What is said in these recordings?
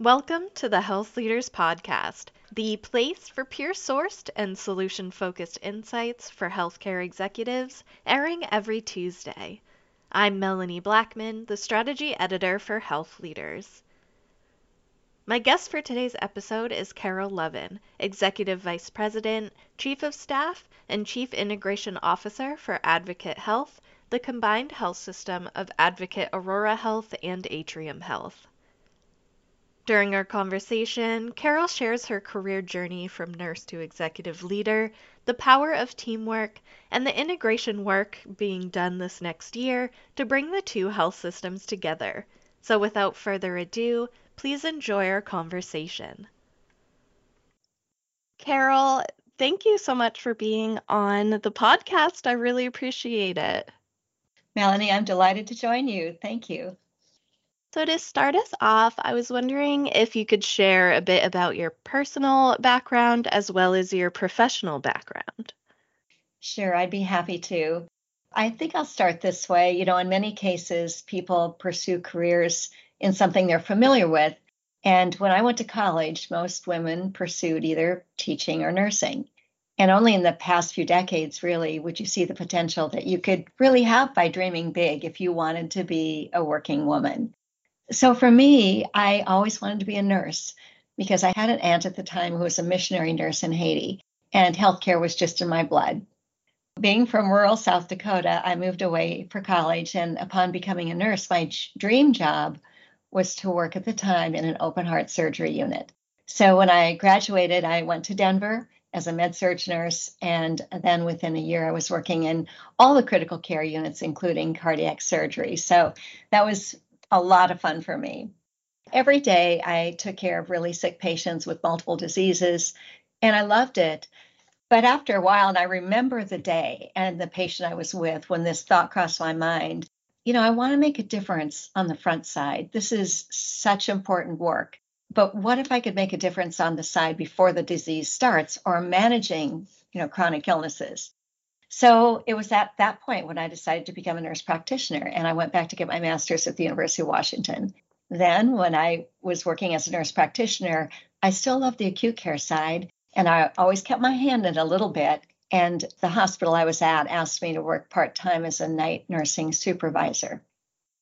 Welcome to the Health Leaders Podcast, the place for peer sourced and solution focused insights for healthcare executives, airing every Tuesday. I'm Melanie Blackman, the strategy editor for Health Leaders. My guest for today's episode is Carol Levin, Executive Vice President, Chief of Staff, and Chief Integration Officer for Advocate Health, the combined health system of Advocate Aurora Health and Atrium Health. During our conversation, Carol shares her career journey from nurse to executive leader, the power of teamwork, and the integration work being done this next year to bring the two health systems together. So, without further ado, please enjoy our conversation. Carol, thank you so much for being on the podcast. I really appreciate it. Melanie, I'm delighted to join you. Thank you. So, to start us off, I was wondering if you could share a bit about your personal background as well as your professional background. Sure, I'd be happy to. I think I'll start this way. You know, in many cases, people pursue careers in something they're familiar with. And when I went to college, most women pursued either teaching or nursing. And only in the past few decades, really, would you see the potential that you could really have by dreaming big if you wanted to be a working woman. So for me, I always wanted to be a nurse because I had an aunt at the time who was a missionary nurse in Haiti, and healthcare was just in my blood. Being from rural South Dakota, I moved away for college, and upon becoming a nurse, my dream job was to work at the time in an open heart surgery unit. So when I graduated, I went to Denver as a med surg nurse, and then within a year, I was working in all the critical care units, including cardiac surgery. So that was a lot of fun for me. Every day, I took care of really sick patients with multiple diseases, and I loved it. But after a while, and I remember the day and the patient I was with when this thought crossed my mind you know, I want to make a difference on the front side. This is such important work. But what if I could make a difference on the side before the disease starts or managing, you know, chronic illnesses? So it was at that point when I decided to become a nurse practitioner and I went back to get my master's at the University of Washington. Then, when I was working as a nurse practitioner, I still loved the acute care side and I always kept my hand in a little bit. And the hospital I was at asked me to work part time as a night nursing supervisor.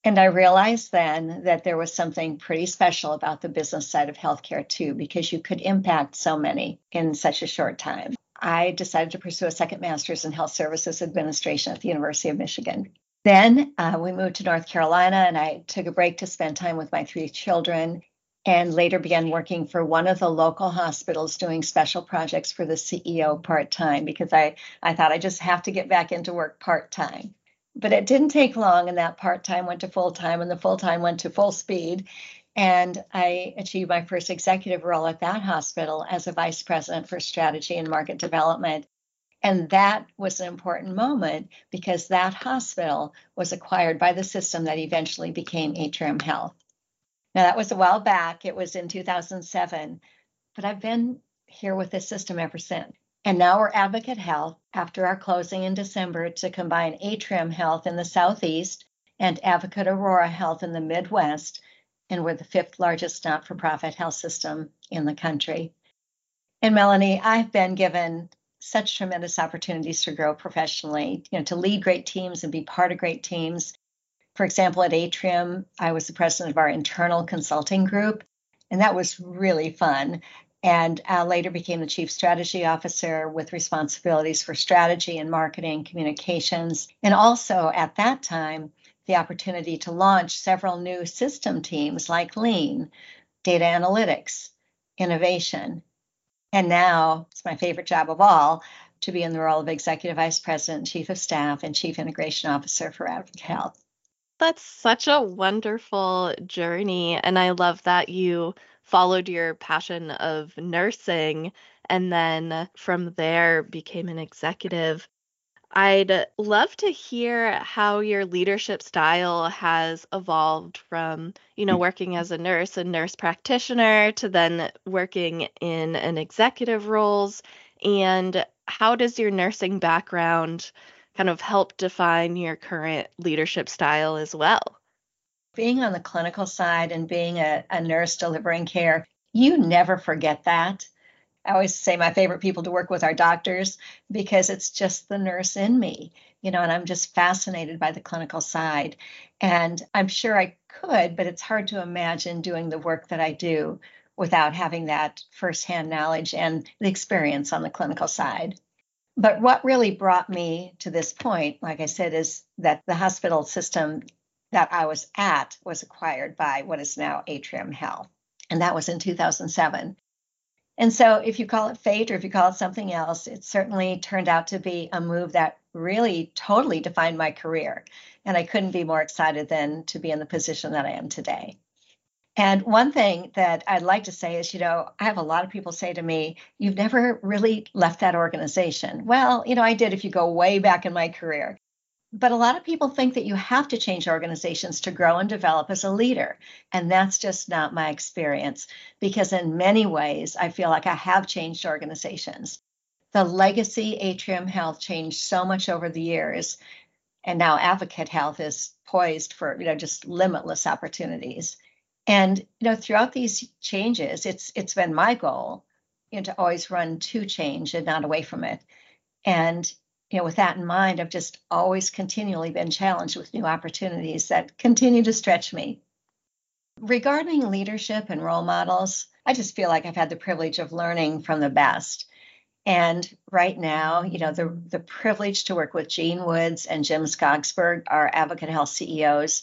And I realized then that there was something pretty special about the business side of healthcare, too, because you could impact so many in such a short time. I decided to pursue a second master's in health services administration at the University of Michigan. Then uh, we moved to North Carolina, and I took a break to spend time with my three children, and later began working for one of the local hospitals doing special projects for the CEO part time because I, I thought I just have to get back into work part time. But it didn't take long, and that part time went to full time, and the full time went to full speed. And I achieved my first executive role at that hospital as a vice president for strategy and market development. And that was an important moment because that hospital was acquired by the system that eventually became Atrium Health. Now, that was a while back, it was in 2007, but I've been here with this system ever since. And now we're Advocate Health after our closing in December to combine Atrium Health in the Southeast and Advocate Aurora Health in the Midwest and we're the fifth largest not for profit health system in the country. And Melanie, I've been given such tremendous opportunities to grow professionally, you know, to lead great teams and be part of great teams. For example, at Atrium, I was the president of our internal consulting group, and that was really fun. And I later became the chief strategy officer with responsibilities for strategy and marketing, communications. And also at that time, the opportunity to launch several new system teams like Lean, data analytics, innovation. And now it's my favorite job of all to be in the role of Executive Vice President, Chief of Staff, and Chief Integration Officer for Advocate Health. That's such a wonderful journey. And I love that you followed your passion of nursing and then from there became an executive. I'd love to hear how your leadership style has evolved from, you know, mm. working as a nurse and nurse practitioner to then working in an executive roles. And how does your nursing background kind of help define your current leadership style as well? being on the clinical side and being a, a nurse delivering care, you never forget that. I always say my favorite people to work with are doctors because it's just the nurse in me, you know, and I'm just fascinated by the clinical side. And I'm sure I could, but it's hard to imagine doing the work that I do without having that firsthand knowledge and the experience on the clinical side. But what really brought me to this point, like I said, is that the hospital system that I was at was acquired by what is now Atrium Health. And that was in 2007. And so, if you call it fate or if you call it something else, it certainly turned out to be a move that really totally defined my career. And I couldn't be more excited than to be in the position that I am today. And one thing that I'd like to say is, you know, I have a lot of people say to me, you've never really left that organization. Well, you know, I did if you go way back in my career. But a lot of people think that you have to change organizations to grow and develop as a leader. And that's just not my experience because, in many ways, I feel like I have changed organizations. The legacy Atrium Health changed so much over the years. And now Advocate Health is poised for, you know, just limitless opportunities. And you know, throughout these changes, it's it's been my goal, you know, to always run to change and not away from it. And you know, with that in mind, I've just always continually been challenged with new opportunities that continue to stretch me. Regarding leadership and role models, I just feel like I've had the privilege of learning from the best. And right now, you know, the the privilege to work with Gene Woods and Jim Skogsbergh, our Advocate Health CEOs,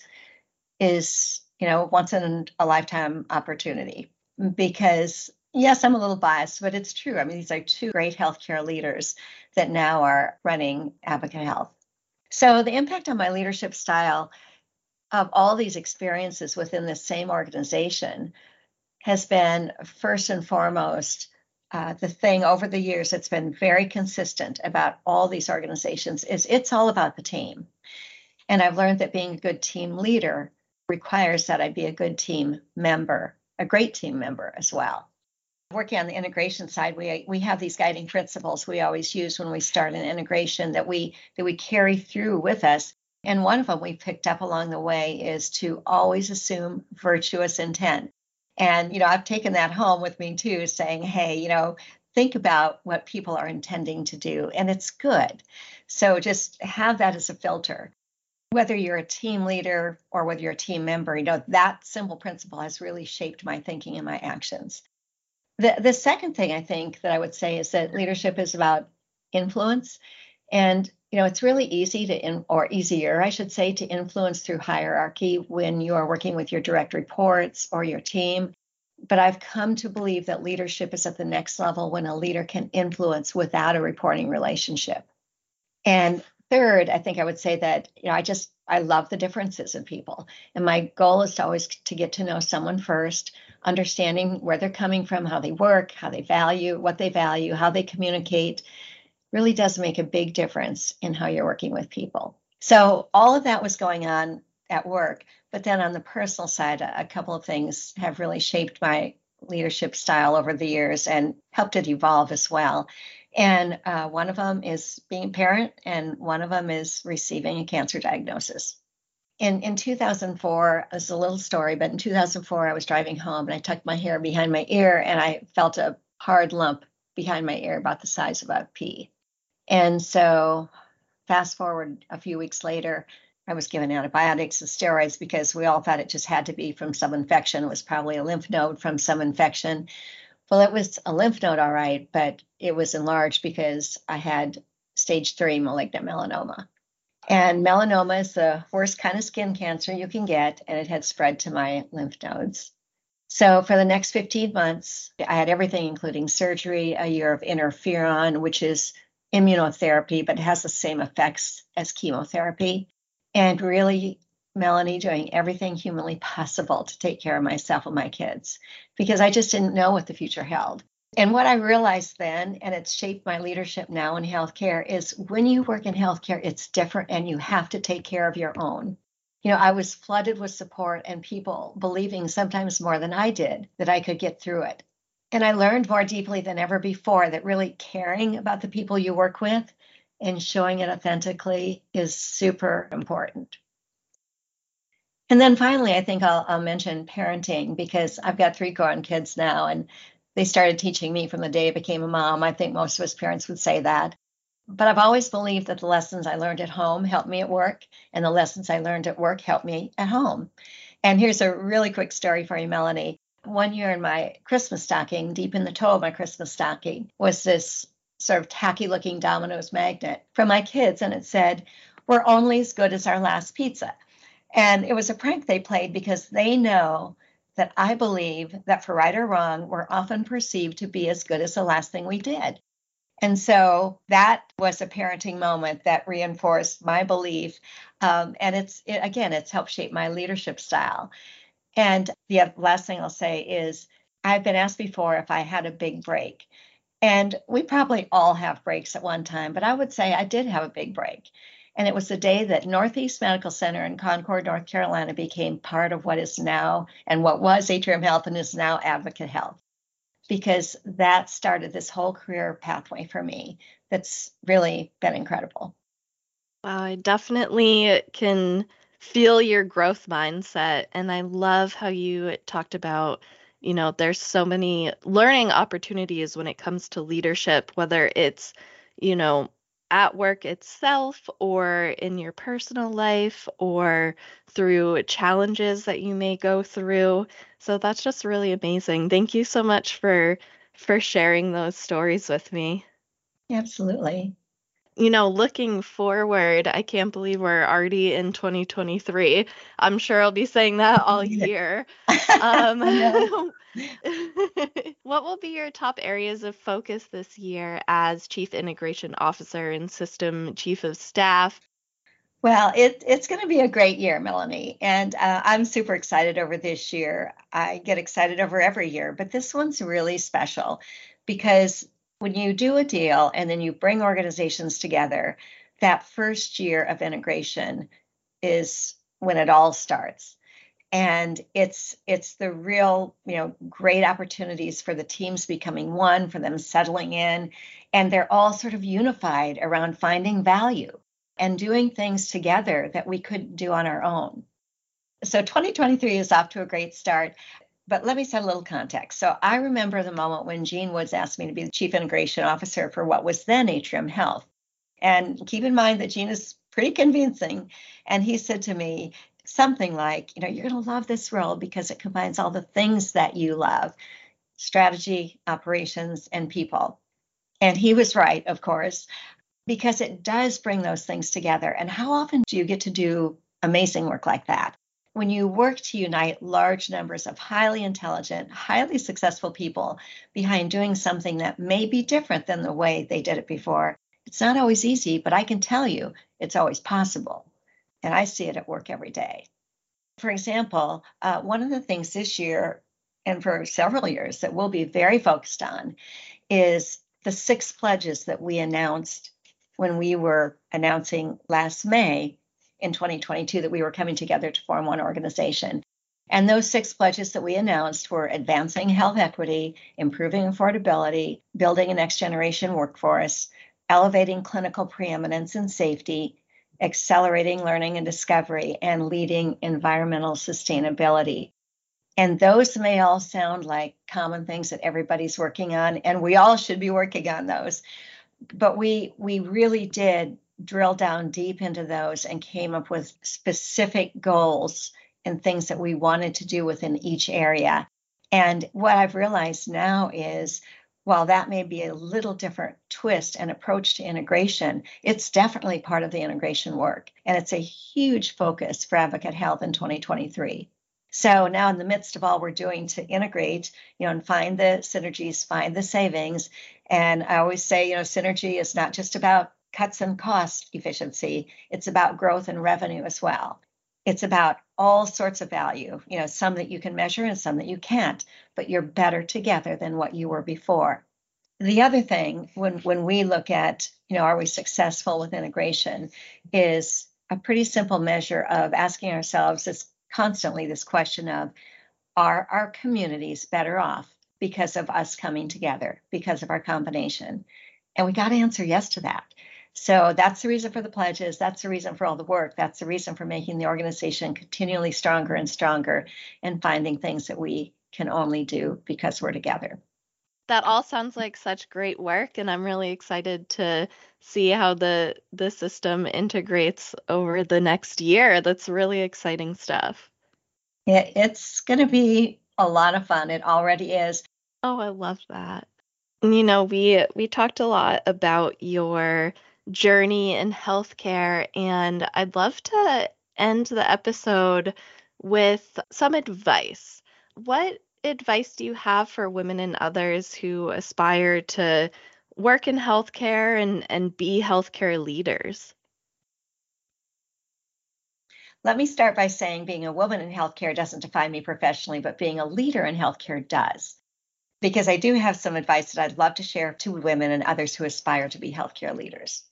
is you know, once in a lifetime opportunity because yes, I'm a little biased, but it's true. I mean, these are two great healthcare leaders that now are running Advocate Health. So the impact on my leadership style of all these experiences within the same organization has been first and foremost uh, the thing over the years that's been very consistent about all these organizations is it's all about the team. And I've learned that being a good team leader requires that I be a good team member, a great team member as well. Working on the integration side, we we have these guiding principles we always use when we start an integration that we that we carry through with us. And one of them we picked up along the way is to always assume virtuous intent. And you know, I've taken that home with me too, saying, hey, you know, think about what people are intending to do, and it's good. So just have that as a filter whether you're a team leader or whether you're a team member, you know, that simple principle has really shaped my thinking and my actions. The, the second thing I think that I would say is that leadership is about influence. And, you know, it's really easy to, in, or easier, I should say, to influence through hierarchy when you are working with your direct reports or your team. But I've come to believe that leadership is at the next level when a leader can influence without a reporting relationship. And third, I think I would say that, you know, I just, I love the differences in people. And my goal is to always to get to know someone first, understanding where they're coming from, how they work, how they value, what they value, how they communicate really does make a big difference in how you're working with people. So all of that was going on at work. But then on the personal side, a couple of things have really shaped my leadership style over the years and helped it evolve as well. And uh, one of them is being a parent, and one of them is receiving a cancer diagnosis. In, in 2004, it's a little story, but in 2004, I was driving home and I tucked my hair behind my ear and I felt a hard lump behind my ear about the size of a pea. And so, fast forward a few weeks later, I was given antibiotics and steroids because we all thought it just had to be from some infection. It was probably a lymph node from some infection. Well, it was a lymph node, all right, but it was enlarged because I had stage three malignant melanoma. And melanoma is the worst kind of skin cancer you can get, and it had spread to my lymph nodes. So for the next 15 months, I had everything, including surgery, a year of interferon, which is immunotherapy, but has the same effects as chemotherapy, and really Melanie doing everything humanly possible to take care of myself and my kids because I just didn't know what the future held. And what I realized then, and it's shaped my leadership now in healthcare, is when you work in healthcare, it's different and you have to take care of your own. You know, I was flooded with support and people believing sometimes more than I did that I could get through it. And I learned more deeply than ever before that really caring about the people you work with and showing it authentically is super important. And then finally, I think I'll, I'll mention parenting because I've got three grown kids now and they started teaching me from the day I became a mom. I think most of us parents would say that. But I've always believed that the lessons I learned at home helped me at work, and the lessons I learned at work helped me at home. And here's a really quick story for you, Melanie. One year in my Christmas stocking, deep in the toe of my Christmas stocking, was this sort of tacky looking Domino's magnet from my kids, and it said, We're only as good as our last pizza. And it was a prank they played because they know that I believe that for right or wrong, we're often perceived to be as good as the last thing we did. And so that was a parenting moment that reinforced my belief. Um, and it's, it, again, it's helped shape my leadership style. And the last thing I'll say is I've been asked before if I had a big break. And we probably all have breaks at one time, but I would say I did have a big break. And it was the day that Northeast Medical Center in Concord, North Carolina became part of what is now and what was Atrium Health and is now Advocate Health because that started this whole career pathway for me that's really been incredible. Wow, I definitely can feel your growth mindset. And I love how you talked about, you know, there's so many learning opportunities when it comes to leadership, whether it's, you know, at work itself or in your personal life or through challenges that you may go through. So that's just really amazing. Thank you so much for for sharing those stories with me. Absolutely. You know, looking forward, I can't believe we're already in 2023. I'm sure I'll be saying that all year. Um, what will be your top areas of focus this year as Chief Integration Officer and System Chief of Staff? Well, it, it's going to be a great year, Melanie. And uh, I'm super excited over this year. I get excited over every year, but this one's really special because when you do a deal and then you bring organizations together, that first year of integration is when it all starts. And it's it's the real, you know, great opportunities for the teams becoming one, for them settling in, and they're all sort of unified around finding value and doing things together that we couldn't do on our own. So 2023 is off to a great start. But let me set a little context. So I remember the moment when Gene Woods asked me to be the chief integration officer for what was then Atrium Health. And keep in mind that Gene is pretty convincing. And he said to me something like, you know, you're going to love this role because it combines all the things that you love strategy, operations, and people. And he was right, of course because it does bring those things together. And how often do you get to do amazing work like that? When you work to unite large numbers of highly intelligent, highly successful people behind doing something that may be different than the way they did it before, it's not always easy, but I can tell you it's always possible. And I see it at work every day. For example, uh, one of the things this year and for several years that we'll be very focused on is the six pledges that we announced when we were announcing last May in 2022 that we were coming together to form one organization. And those six pledges that we announced were advancing health equity, improving affordability, building a next generation workforce, elevating clinical preeminence and safety, accelerating learning and discovery, and leading environmental sustainability. And those may all sound like common things that everybody's working on, and we all should be working on those but we we really did drill down deep into those and came up with specific goals and things that we wanted to do within each area. And what I've realized now is while that may be a little different twist and approach to integration, it's definitely part of the integration work. And it's a huge focus for Advocate Health in 2023. So now in the midst of all we're doing to integrate, you know, and find the synergies, find the savings. And I always say, you know, synergy is not just about cuts and cost efficiency, it's about growth and revenue as well. It's about all sorts of value, you know, some that you can measure and some that you can't, but you're better together than what you were before. The other thing when when we look at, you know, are we successful with integration is a pretty simple measure of asking ourselves this constantly this question of are our communities better off because of us coming together, because of our combination? And we got to answer yes to that. So that's the reason for the pledges. That's the reason for all the work. That's the reason for making the organization continually stronger and stronger and finding things that we can only do because we're together. That all sounds like such great work and I'm really excited to see how the the system integrates over the next year. That's really exciting stuff. It, it's going to be a lot of fun. It already is. Oh, I love that. You know, we we talked a lot about your journey in healthcare, and I'd love to end the episode with some advice. What advice do you have for women and others who aspire to work in healthcare and, and be healthcare leaders? Let me start by saying being a woman in healthcare doesn't define me professionally, but being a leader in healthcare does. Because I do have some advice that I'd love to share to women and others who aspire to be healthcare leaders.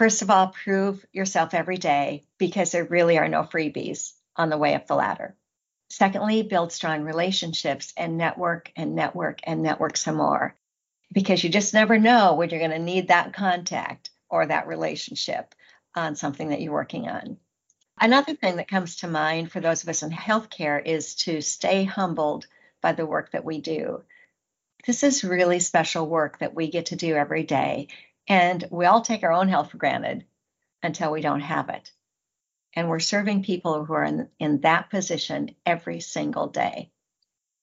First of all, prove yourself every day because there really are no freebies on the way up the ladder. Secondly, build strong relationships and network and network and network some more because you just never know when you're going to need that contact or that relationship on something that you're working on. Another thing that comes to mind for those of us in healthcare is to stay humbled by the work that we do. This is really special work that we get to do every day. And we all take our own health for granted until we don't have it. And we're serving people who are in, in that position every single day.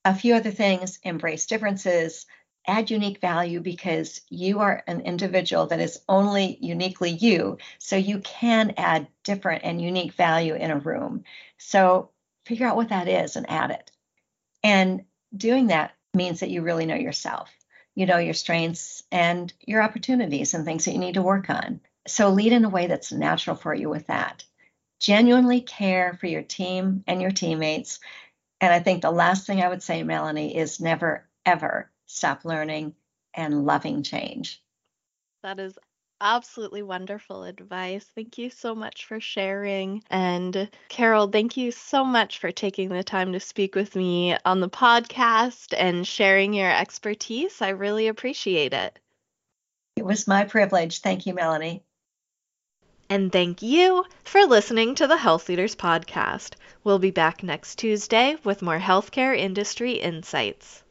A few other things embrace differences, add unique value because you are an individual that is only uniquely you. So you can add different and unique value in a room. So figure out what that is and add it. And doing that means that you really know yourself you know your strengths and your opportunities and things that you need to work on. So lead in a way that's natural for you with that. Genuinely care for your team and your teammates. And I think the last thing I would say, Melanie, is never, ever stop learning and loving change. That is absolutely wonderful advice. Thank you so much for sharing. And Carol, thank you so much for taking the time to speak with me on the podcast and sharing your expertise. I really appreciate it. It was my privilege. Thank you, Melanie. And thank you for listening to the Health Leaders Podcast. We'll be back next Tuesday with more healthcare industry insights.